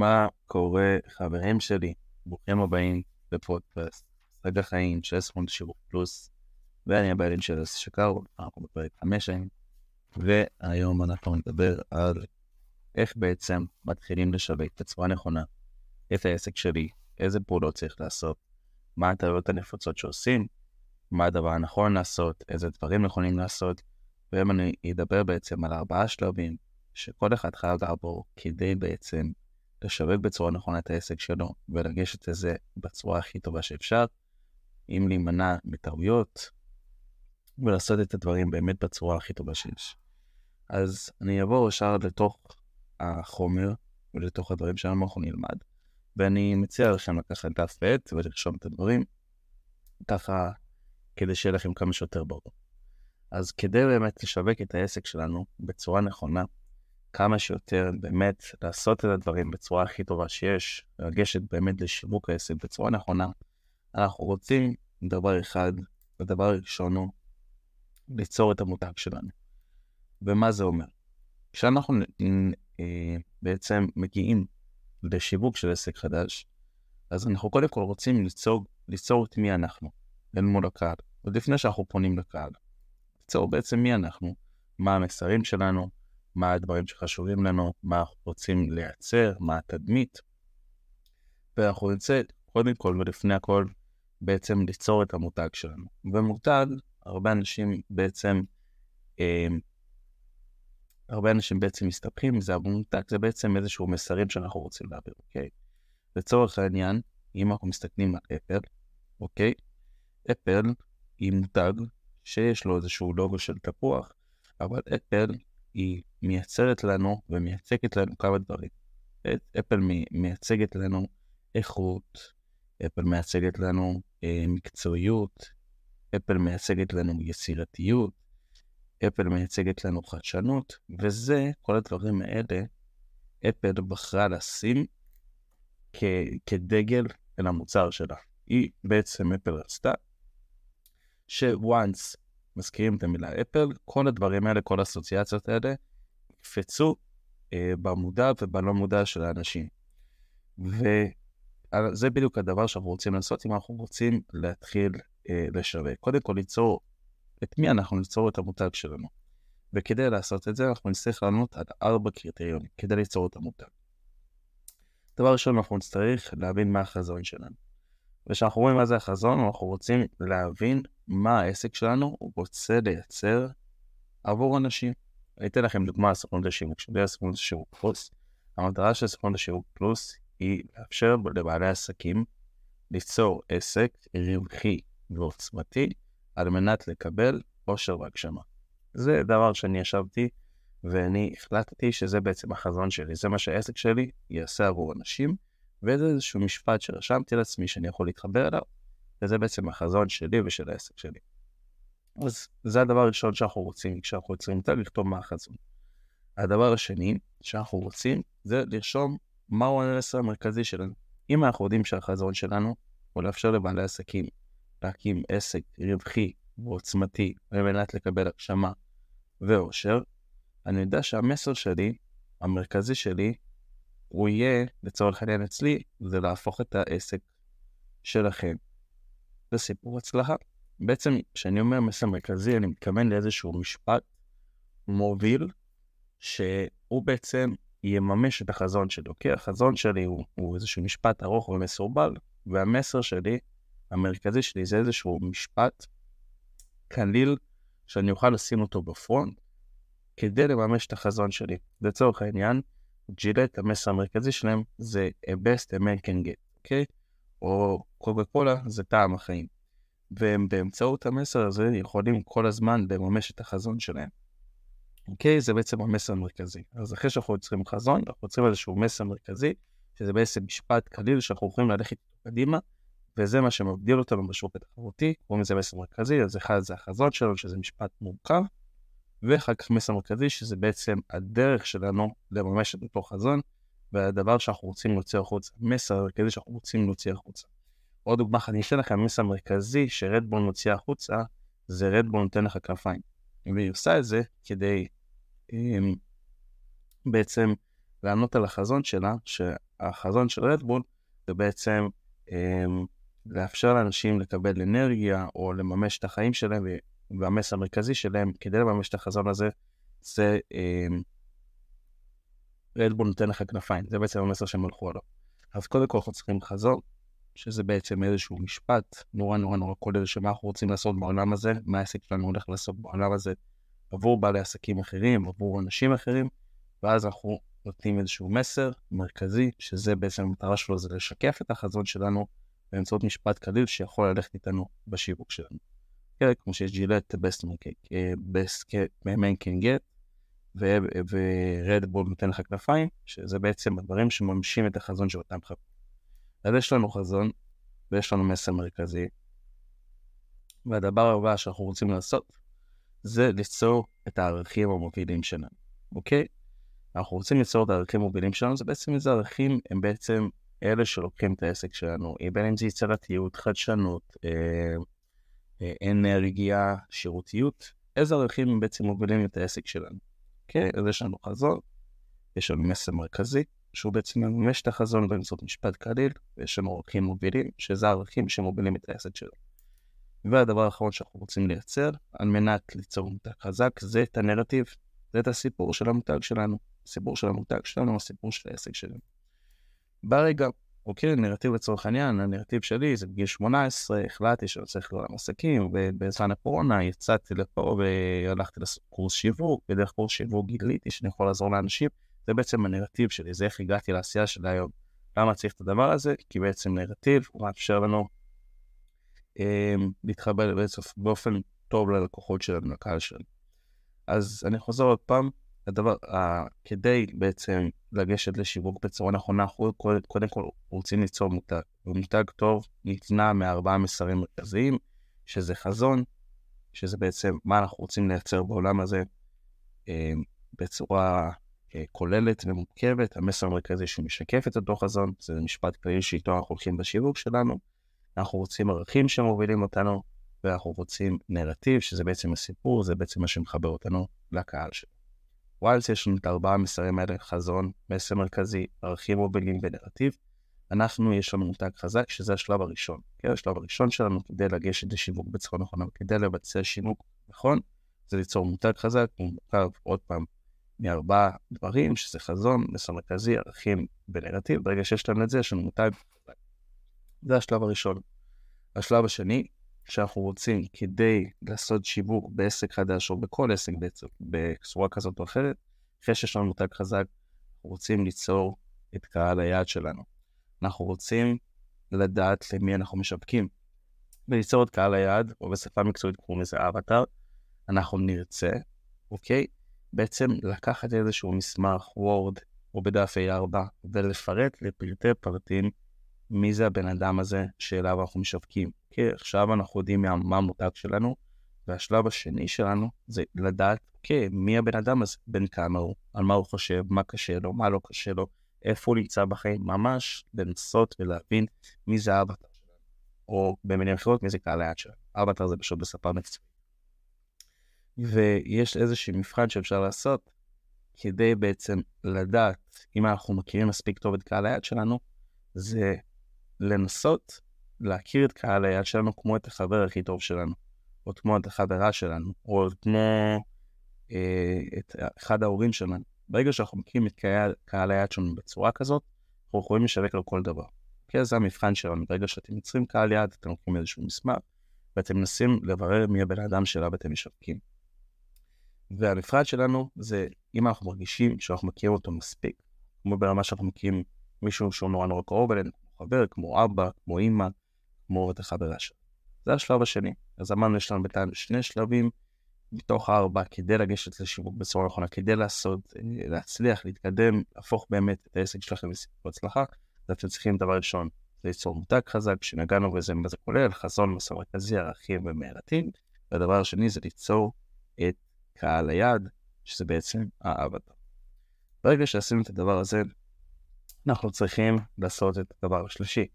מה קורה, חברים שלי? ברוכים הבאים לפודקאסט, משחק החיים של ספונד שיווק פלוס, ואני הבעלים של אס שקר, אנחנו בפרק 5 היום, והיום אנחנו נדבר על איך בעצם מתחילים לשווק בצורה נכונה את העסק שלי, איזה פעולות צריך לעשות, מה הטעויות הנפוצות שעושים, מה הדבר הנכון לעשות, איזה דברים נכונים לעשות, והיום אני אדבר בעצם על ארבעה שלבים שכל אחד חייב לעבור כדי בעצם לשווק בצורה נכונה את העסק שלו ולגשת לזה בצורה הכי טובה שאפשר, אם להימנע מטעויות ולעשות את הדברים באמת בצורה הכי טובה שיש. אז אני אעבור ישר לתוך החומר ולתוך הדברים שלנו אנחנו נלמד, ואני מציע לכם לקחת דף ועט ולרשום את הדברים, ככה כדי שיהיה לכם כמה שיותר ברור. אז כדי באמת לשווק את העסק שלנו בצורה נכונה, כמה שיותר באמת לעשות את הדברים בצורה הכי טובה שיש, לגשת באמת לשיווק העסק בצורה נכונה, אנחנו רוצים דבר אחד, הדבר הראשון הוא ליצור את המותג שלנו. ומה זה אומר? כשאנחנו אה, בעצם מגיעים לשיווק של עסק חדש, אז אנחנו קודם כל רוצים ליצור, ליצור את מי אנחנו, אל מול הקהל, עוד לפני שאנחנו פונים לקהל. ליצור בעצם מי אנחנו, מה המסרים שלנו, מה הדברים שחשובים לנו, מה אנחנו רוצים לייצר, מה התדמית. ואנחנו נרצה קודם כל ולפני הכל בעצם ליצור את המותג שלנו. ומותג, הרבה אנשים בעצם, אה, הרבה אנשים בעצם מסתבכים מזה, אבל מותג זה בעצם איזשהו מסרים שאנחנו רוצים להעביר, אוקיי? לצורך העניין, אם אנחנו מסתכלים על אפל, אוקיי? אפל היא מותג שיש לו איזשהו לוגו של תפוח, אבל אפל היא מייצרת לנו ומייצגת לנו כמה דברים. אפל מייצגת לנו איכות, אפל מייצגת לנו אה, מקצועיות, אפל מייצגת לנו יצירתיות, אפל מייצגת לנו חדשנות, וזה, כל הדברים האלה, אפל בחרה לשים כ- כדגל אל המוצר שלה. היא בעצם, אפל רצתה, ש-once מזכירים את המילה אפל, כל הדברים האלה, כל האסוציאציות האלה, יקפצו אה, במודע ובלא מודע של האנשים. וזה בדיוק הדבר שאנחנו רוצים לעשות אם אנחנו רוצים להתחיל אה, לשווק. קודם כל ליצור את מי אנחנו ליצור את המותג שלנו. וכדי לעשות את זה אנחנו נצטרך לענות על ארבע קריטריונים כדי ליצור את המותג. דבר ראשון אנחנו נצטרך להבין מה החזון שלנו. וכשאנחנו רואים מה זה החזון, אנחנו רוצים להבין מה העסק שלנו רוצה לייצר עבור אנשים. אני אתן לכם דוגמה סוכנות השיווק שלי, סוכנות השיווק פלוס. המטרה של סוכנות השיווק פלוס היא לאפשר לבעלי עסקים ליצור עסק רווחי ועוצמתי על מנת לקבל עושר והגשמה. זה דבר שאני ישבתי ואני החלטתי שזה בעצם החזון שלי, זה מה שהעסק שלי יעשה עבור אנשים, וזה איזשהו משפט שרשמתי לעצמי שאני יכול להתחבר אליו, וזה בעצם החזון שלי ושל העסק שלי. אז זה הדבר הראשון שאנחנו רוצים כשאנחנו יוצרים מותג, לכתוב מה החזון. הדבר השני שאנחנו רוצים זה לרשום מהו המסר המרכזי שלנו. אם אנחנו יודעים שהחזון שלנו הוא לאפשר לבעלי עסקים להקים עסק רווחי ועוצמתי על מנת לקבל הגשמה ואושר, אני יודע שהמסר שלי, המרכזי שלי, הוא יהיה, לצורך העניין אצלי, זה להפוך את העסק שלכם לסיפור הצלחה. בעצם, כשאני אומר מסר מרכזי, אני מתכוון לאיזשהו משפט מוביל, שהוא בעצם יממש את החזון שלו. כי החזון שלי הוא, הוא איזשהו משפט ארוך ומסורבל, והמסר שלי, המרכזי שלי, זה איזשהו משפט קליל, שאני אוכל לשים אותו בפרונט, כדי לממש את החזון שלי. לצורך העניין, ג'ילט, המסר המרכזי שלהם זה a best a man can get, אוקיי? Okay? או קוקה קולה זה טעם החיים. והם באמצעות המסר הזה יכולים כל הזמן לממש את החזון שלהם. אוקיי? Okay? זה בעצם המסר המרכזי. אז אחרי שאנחנו יוצרים חזון, אנחנו יוצרים איזשהו מסר מרכזי, שזה בעצם משפט קליל שאנחנו יכולים ללכת קדימה, וזה מה שמבדיל אותנו בשוק התחרותי, קוראים לזה מסר מרכזי, אז אחד זה החזון שלנו, שזה משפט מורכב, ואחר כך מסר מרכזי, שזה בעצם הדרך שלנו לממש את אותו חזון, והדבר שאנחנו רוצים להוציא החוצה, מסר מרכזי שאנחנו רוצים להוציא החוצה. עוד דוגמה אחת, אני אתן לכם מסר מרכזי שרדבול מוציא החוצה, זה רדבול נותן לך כנפיים. והיא עושה את זה כדי um, בעצם לענות על החזון שלה, שהחזון של רדבול זה בעצם אה, לאפשר לאנשים לקבל אנרגיה או לממש את החיים שלהם, והמסר המרכזי שלהם כדי לממש את החזון הזה, זה אה, רדבול נותן לך כנפיים, זה בעצם המסר שהם הלכו עליו. אז קודם כל אנחנו צריכים חזון, שזה בעצם איזשהו משפט נורא נורא נורא כולל שמה אנחנו רוצים לעשות בעולם הזה, מה העסק שלנו הולך לעשות בעולם הזה עבור בעלי עסקים אחרים, עבור אנשים אחרים, ואז אנחנו נותנים איזשהו מסר מרכזי, שזה בעצם המטרה שלו זה לשקף את החזון שלנו באמצעות משפט קליל שיכול ללכת איתנו בשיווק שלנו. כן, כמו שיש ג'ילט, best man can get, ורדבול נותן לך כנפיים, שזה בעצם הדברים שממשים את החזון של אותם חבר'ה. אז יש לנו חזון, ויש לנו מסר מרכזי, והדבר הבא שאנחנו רוצים לעשות, זה ליצור את הערכים המובילים שלנו, אוקיי? אנחנו רוצים ליצור את הערכים המובילים שלנו, זה בעצם איזה ערכים הם בעצם אלה שלוקחים את העסק שלנו, בין אם זה יצירתיות, חדשנות, אה, אה, אנרגיה, שירותיות, איזה ערכים הם בעצם מובילים את העסק שלנו. אוקיי? אז יש לנו חזון, יש לנו מסר מרכזי, שהוא בעצם מממש את החזון באמצעות משפט קליל, ויש לנו ערכים מובילים, שזה הערכים שמובילים את העסק שלנו. והדבר האחרון שאנחנו רוצים לייצר, על מנת ליצור מותג חזק, זה את הנרטיב, זה את הסיפור של המותג שלנו. הסיפור של המותג שלנו, הסיפור של העסק שלנו. ברגע, אוקיי, נרטיב לצורך העניין, הנרטיב שלי זה בגיל 18, החלטתי שאני צריך לעולם עסקים, ובזמן הקורונה יצאתי לפה והלכתי לעשות קורס שיווק, ודרך קורס שיווק גיליתי שאני יכול לעזור לאנשים. זה בעצם הנרטיב שלי, זה איך הגעתי לעשייה של היום. למה צריך את הדבר הזה? כי בעצם נרטיב הוא מאפשר לנו אה, להתחבר בעצם באופן טוב ללקוחות שלנו, לקהל שלנו. אז אני חוזר עוד פעם, הדבר, uh, כדי בעצם לגשת לשיווק בצורה נכונה, אנחנו קודם כל רוצים ליצור מותג. ומותג טוב נתנה מארבעה מסרים מרכזיים, שזה חזון, שזה בעצם מה אנחנו רוצים לייצר בעולם הזה uh, בצורה אה, כוללת ומורכבת, המסר המרכזי שהוא משקף את אותו חזון, זה משפט כללי שאיתו אנחנו הולכים בשיווק שלנו. אנחנו רוצים ערכים שמובילים אותנו, ואנחנו רוצים נרטיב, שזה בעצם הסיפור, זה בעצם מה שמחבר אותנו לקהל שלנו. ווילס יש לנו את ארבעה המסרים האלה, חזון, מסר מרכזי, ערכים מובילים ונרטיב. אנחנו, יש לנו מותג חזק, שזה השלב הראשון. כן, השלב הראשון שלנו כדי לגשת לשיווק בצורה נכונה, כדי לבצע שיווק נכון, זה ליצור מותג חזק, הוא מורכב עוד פעם מארבעה דברים, שזה חזון, מסר מרכזי, ערכים ונרטיב. ברגע שיש לנו את זה, יש לנו מותג. זה השלב הראשון. השלב השני, שאנחנו רוצים כדי לעשות שיווק בעסק חדש, או בכל עסק בעצם, בצורה כזאת או אחרת, אחרי שיש לנו מותג חזק, אנחנו רוצים ליצור את קהל היעד שלנו. אנחנו רוצים לדעת למי אנחנו משווקים. וליצור את קהל היעד, או בשפה מקצועית קוראים לזה אבטאר, אנחנו נרצה, אוקיי? בעצם לקחת איזשהו מסמך וורד או בדף A4 ולפרט לפרטי פרטים מי זה הבן אדם הזה שאליו אנחנו משווקים. כי עכשיו אנחנו יודעים מה המותג שלנו, והשלב השני שלנו זה לדעת, אוקיי, מי הבן אדם הזה, בין כמה הוא, על מה הוא חושב, מה קשה לו, מה לא קשה לו, איפה הוא נמצא בחיים, ממש לנסות ולהבין מי זה האבטר שלנו, או במילים אחרות, מי זה קהל היעד שלנו. אבטר זה פשוט בשפה מקצועית. ויש איזשהו מבחן שאפשר לעשות כדי בעצם לדעת אם אנחנו מכירים מספיק טוב את קהל היד שלנו, זה לנסות להכיר את קהל היד שלנו כמו את החבר הכי טוב שלנו, או כמו את החברה שלנו, או כמו אה, את אחד ההורים שלנו. ברגע שאנחנו מכירים את קהל, קהל היד שלנו בצורה כזאת, אנחנו יכולים לשווק לו כל דבר. כי זה המבחן שלנו. ברגע שאתם יוצרים קהל יד, אתם לוקחים איזשהו מסמך, ואתם מנסים לברר מי הבן אדם שאליו אתם משווקים. והמבחן שלנו זה אם אנחנו מרגישים שאנחנו מכירים אותו מספיק, כמו ברמה שאנחנו מכירים מישהו שהוא נורא נורא קרוב אלינו, חבר, כמו אבא, כמו אימא, כמו את החברה שלנו. זה השלב השני. אז אמרנו, יש לנו בינתיים שני שלבים מתוך הארבע כדי לגשת לשיווק בצורה נכונה, כדי לעשות, אה, להצליח, להתקדם, להפוך באמת את העסק שלכם לסיפור הצלחה, אז אתם צריכים דבר ראשון, ליצור מותג חזק, שנגענו בזה, מה זה כולל, חזון, מסר מרכזי, ערכים ומערתים, והדבר השני זה ליצור את קהל היעד, שזה בעצם האבטר. ברגע שעשינו את הדבר הזה, אנחנו צריכים לעשות את הדבר השלישי.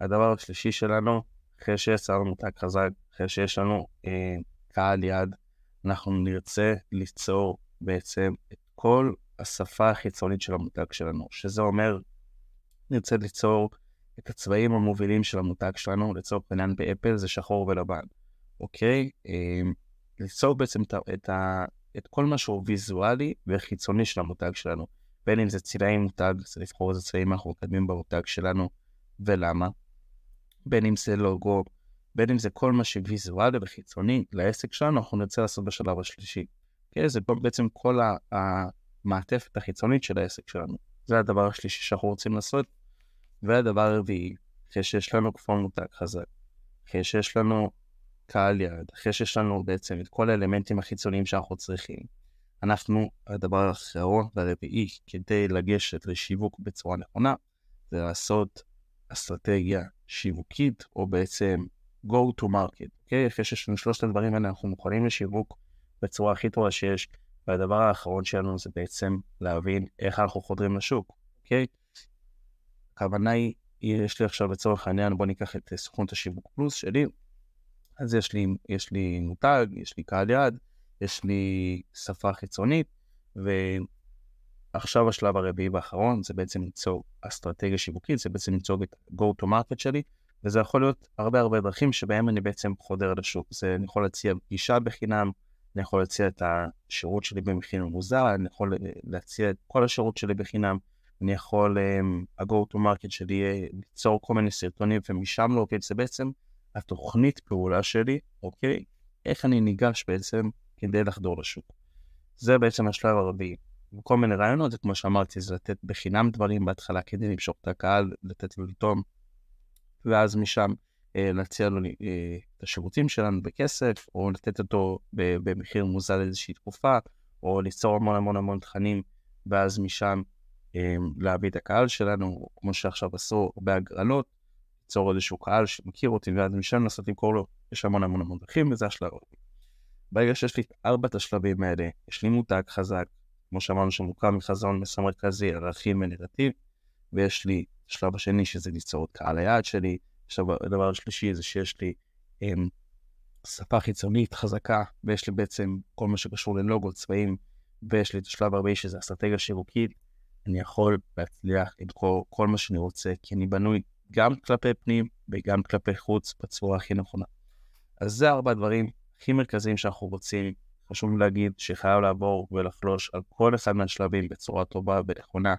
הדבר השלישי שלנו, אחרי שיצרנו מותג חזק, אחרי שיש לנו אה, קהל יעד, אנחנו נרצה ליצור בעצם את כל השפה החיצונית של המותג שלנו, שזה אומר, נרצה ליצור את הצבעים המובילים של המותג שלנו, לצורך העניין באפל זה שחור ולבן, אוקיי? אמ, ליצור בעצם את, את, את כל מה שהוא ויזואלי וחיצוני של המותג שלנו. בין אם זה צבעי מותג, זה לבחור איזה צבעים אנחנו מקדמים במותג שלנו ולמה. בין אם זה לוגו, בין אם זה כל מה שוויזואלי וחיצוני לעסק שלנו, אנחנו נרצה לעשות בשלב השלישי. כן, זה בעצם כל המעטפת החיצונית של העסק שלנו. זה הדבר השלישי שאנחנו רוצים לעשות. והדבר הרביעי, אחרי שיש לנו כבר מותג חזק, אחרי שיש לנו קהל יעד, אחרי שיש לנו בעצם את כל האלמנטים החיצוניים שאנחנו צריכים, אנחנו, הדבר האחרון והרביעי, כדי לגשת לשיווק בצורה נכונה, זה לעשות אסטרטגיה שיווקית, או בעצם go to market, אוקיי? אחרי שיש לנו שלושת הדברים האלה, אנחנו מוכנים לשיווק בצורה הכי טובה שיש, והדבר האחרון שלנו זה בעצם להבין איך אנחנו חודרים לשוק, אוקיי? הכוונה היא, יש לי עכשיו לצורך העניין, בוא ניקח את סוכנות השיווק פלוס שלי, אז יש לי, יש לי מותג, יש לי קהל יעד, יש לי שפה חיצונית, ועכשיו השלב הרביעי והאחרון זה בעצם ליצור אסטרטגיה שיווקית, זה בעצם ליצור את go to market שלי, וזה יכול להיות הרבה הרבה דרכים שבהם אני בעצם חודר לשוק. זה אני יכול להציע פגישה בחינם, אני יכול להציע את השירות שלי במחיר מוזר, אני יכול להציע את כל השירות שלי בחינם, אני יכול, um, ה-go to market שלי יהיה ליצור כל מיני סרטונים ומשם להוביל, זה בעצם התוכנית פעולה שלי, אוקיי? איך אני ניגש בעצם כדי לחדור לשוק. זה בעצם השלב הרביעי. כל מיני רעיונות, זה כמו שאמרתי, זה לתת בחינם דברים בהתחלה כדי למשוך את הקהל, לתת לו לטעום, ואז משם אה, להציע לו אה, את השירותים שלנו בכסף, או לתת אותו במחיר מוזל איזושהי תקופה, או ליצור המון המון המון תכנים, ואז משם אה, להביא את הקהל שלנו, כמו שעכשיו עשו הרבה הגרלות, ליצור איזשהו קהל שמכיר אותי, ואז משם לנסות למכור לו, יש המון המון המון דרכים, וזה השלב. ברגע שיש לי את ארבעת השלבים האלה, יש לי מותג חזק, כמו שאמרנו שמוקם מחזון מסר מרכזי, ערכים ונרטיב, ויש לי את השלב השני שזה ליצור את קהל היעד שלי, עכשיו הדבר השלישי זה שיש לי הם, אמ, שפה חיצונית חזקה, ויש לי בעצם כל מה שקשור ללוגו, צבעים, ויש לי את השלב הרביעי שזה אסטרטגיה שיווקית, אני יכול להצליח למכור כל מה שאני רוצה, כי אני בנוי גם כלפי פנים וגם כלפי חוץ בצורה הכי נכונה. אז זה ארבע הדברים הכי מרכזיים שאנחנו רוצים. חשוב להגיד שחייב לעבור ולחלוש על כל אחד מהשלבים בצורה טובה ונכונה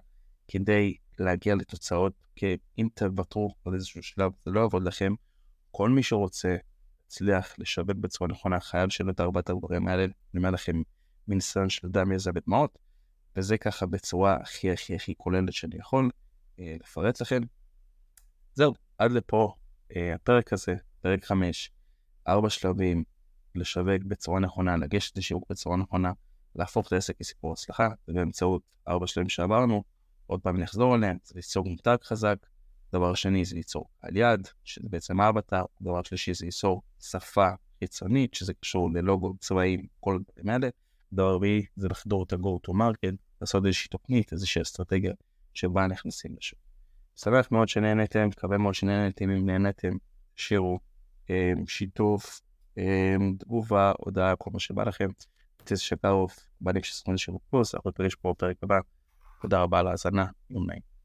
כדי להגיע לתוצאות, כי אם תוותרו על איזשהו שלב זה לא יעבוד לכם. כל מי שרוצה להצליח לשווק בצורה נכונה חייב שיהיה את ארבעת הדברים האלה. אני אומר לכם מניסיון של דם יזע ודמעות, וזה ככה בצורה הכי הכי הכי כוללת שאני יכול אה, לפרט לכם. זהו, עד לפה אה, הפרק הזה, פרק 5, ארבע שלבים לשווק בצורה נכונה, לגשת לשיווק בצורה נכונה, להפוך את העסק לסיפור הצלחה, ובאמצעות ארבע שלבים שעברנו, עוד פעם נחזור עליהם, זה ליצור מותג חזק, דבר שני זה ליצור קהל יד, שזה בעצם האבטר, דבר שלישי זה ליצור שפה חיצונית, שזה קשור ללוגו, צבעים, כל הדברים האלה, דבר רביעי זה לחדור את ה-go to market, לעשות איזושהי תוכנית, איזושהי אסטרטגיה שבה נכנסים לשוק. שמח מאוד שנהנתם, מקווה מאוד שנהנתם, אם נהנתם, שירו, אה, שיתוף, תגובה, הודעה, כל מה שבא לכם. טיס שקרוף, בניק של סוכנות שירות פלוס, אנחנו נפגש פה בפרק הבא. תודה רבה על ההאזנה, יום נעים.